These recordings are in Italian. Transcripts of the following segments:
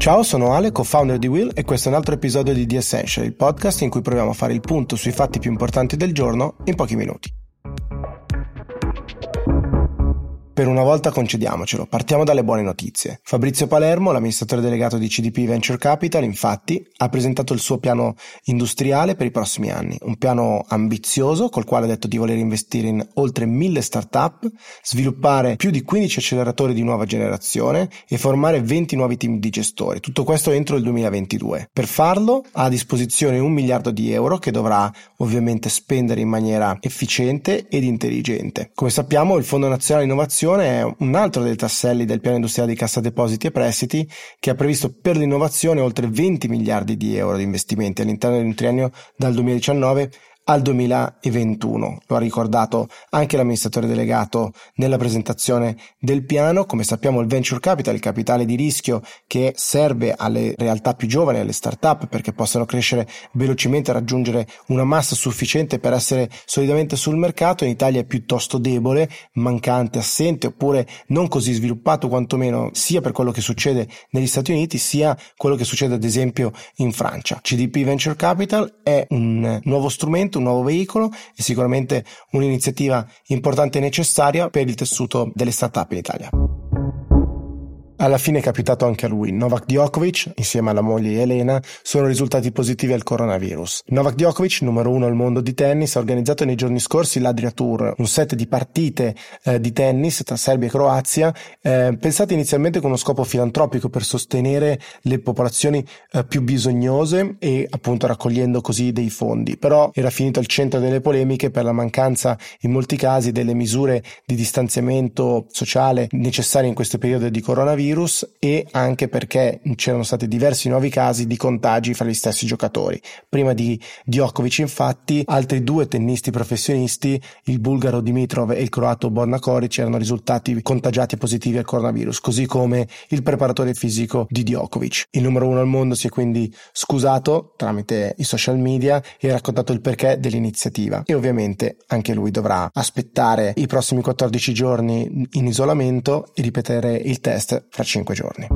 Ciao, sono Ale, co-founder di Will e questo è un altro episodio di The Essential, il podcast in cui proviamo a fare il punto sui fatti più importanti del giorno in pochi minuti. Per una volta concediamocelo, partiamo dalle buone notizie. Fabrizio Palermo, l'amministratore delegato di CDP Venture Capital, infatti, ha presentato il suo piano industriale per i prossimi anni, un piano ambizioso col quale ha detto di voler investire in oltre mille start-up, sviluppare più di 15 acceleratori di nuova generazione e formare 20 nuovi team di gestori, tutto questo entro il 2022. Per farlo ha a disposizione un miliardo di euro che dovrà ovviamente spendere in maniera efficiente ed intelligente. Come sappiamo il Fondo Nazionale Innovazione è un altro dei tasselli del piano industriale di Cassa Depositi e Prestiti che ha previsto per l'innovazione oltre 20 miliardi di euro di investimenti all'interno di un triennio dal 2019 al 2021. Lo ha ricordato anche l'amministratore delegato nella presentazione del piano. Come sappiamo il venture capital, il capitale di rischio che serve alle realtà più giovani, alle start-up perché possano crescere velocemente e raggiungere una massa sufficiente per essere solidamente sul mercato, in Italia è piuttosto debole, mancante, assente oppure non così sviluppato quantomeno sia per quello che succede negli Stati Uniti sia quello che succede ad esempio in Francia. CDP Venture Capital è un nuovo strumento un nuovo veicolo e sicuramente un'iniziativa importante e necessaria per il tessuto delle start-up in Italia. Alla fine è capitato anche a lui. Novak Djokovic, insieme alla moglie Elena, sono risultati positivi al coronavirus. Novak Djokovic, numero uno al mondo di tennis, ha organizzato nei giorni scorsi l'Adria Tour, un set di partite eh, di tennis tra Serbia e Croazia, eh, pensate inizialmente con uno scopo filantropico per sostenere le popolazioni eh, più bisognose e appunto raccogliendo così dei fondi. Però era finito al centro delle polemiche per la mancanza in molti casi delle misure di distanziamento sociale necessarie in questo periodo di coronavirus virus e anche perché c'erano stati diversi nuovi casi di contagi fra gli stessi giocatori. Prima di Djokovic infatti altri due tennisti professionisti, il bulgaro Dimitrov e il croato Borna Koric erano risultati contagiati positivi al coronavirus, così come il preparatore fisico di Djokovic. Il numero uno al mondo si è quindi scusato tramite i social media e ha raccontato il perché dell'iniziativa e ovviamente anche lui dovrà aspettare i prossimi 14 giorni in isolamento e ripetere il test fra 5 giorni.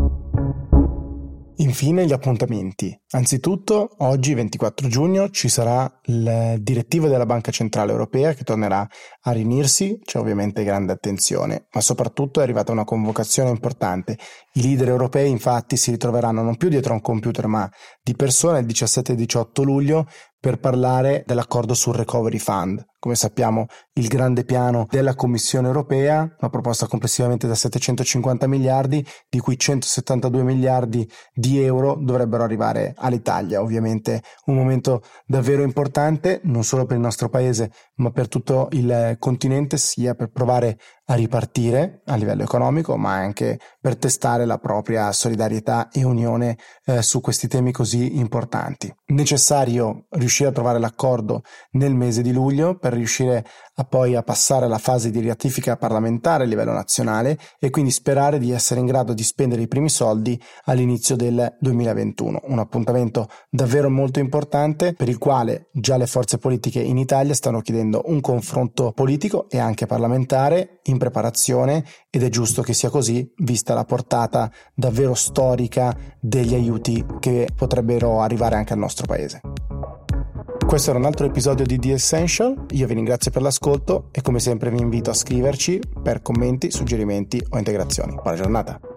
Infine gli appuntamenti. Anzitutto, oggi 24 giugno ci sarà il direttivo della Banca Centrale Europea che tornerà a riunirsi, c'è ovviamente grande attenzione, ma soprattutto è arrivata una convocazione importante. I leader europei infatti si ritroveranno non più dietro a un computer ma di persona il 17 e 18 luglio per parlare dell'accordo sul Recovery Fund. Come sappiamo, il grande piano della Commissione europea, una proposta complessivamente da 750 miliardi, di cui 172 miliardi di euro dovrebbero arrivare all'Italia. Ovviamente un momento davvero importante, non solo per il nostro paese, ma per tutto il continente, sia per provare a ripartire a livello economico, ma anche per testare la propria solidarietà e unione eh, su questi temi così importanti. Necessario riuscire a trovare l'accordo nel mese di luglio per riuscire poi a passare alla fase di ratifica parlamentare a livello nazionale e quindi sperare di essere in grado di spendere i primi soldi all'inizio del 2021. Un appuntamento davvero molto importante per il quale già le forze politiche in Italia stanno chiedendo un confronto politico e anche parlamentare in preparazione ed è giusto che sia così vista la portata davvero storica degli aiuti che potrebbero arrivare anche al nostro paese. Questo era un altro episodio di The Essential, io vi ringrazio per l'ascolto e come sempre vi invito a scriverci per commenti, suggerimenti o integrazioni. Buona giornata!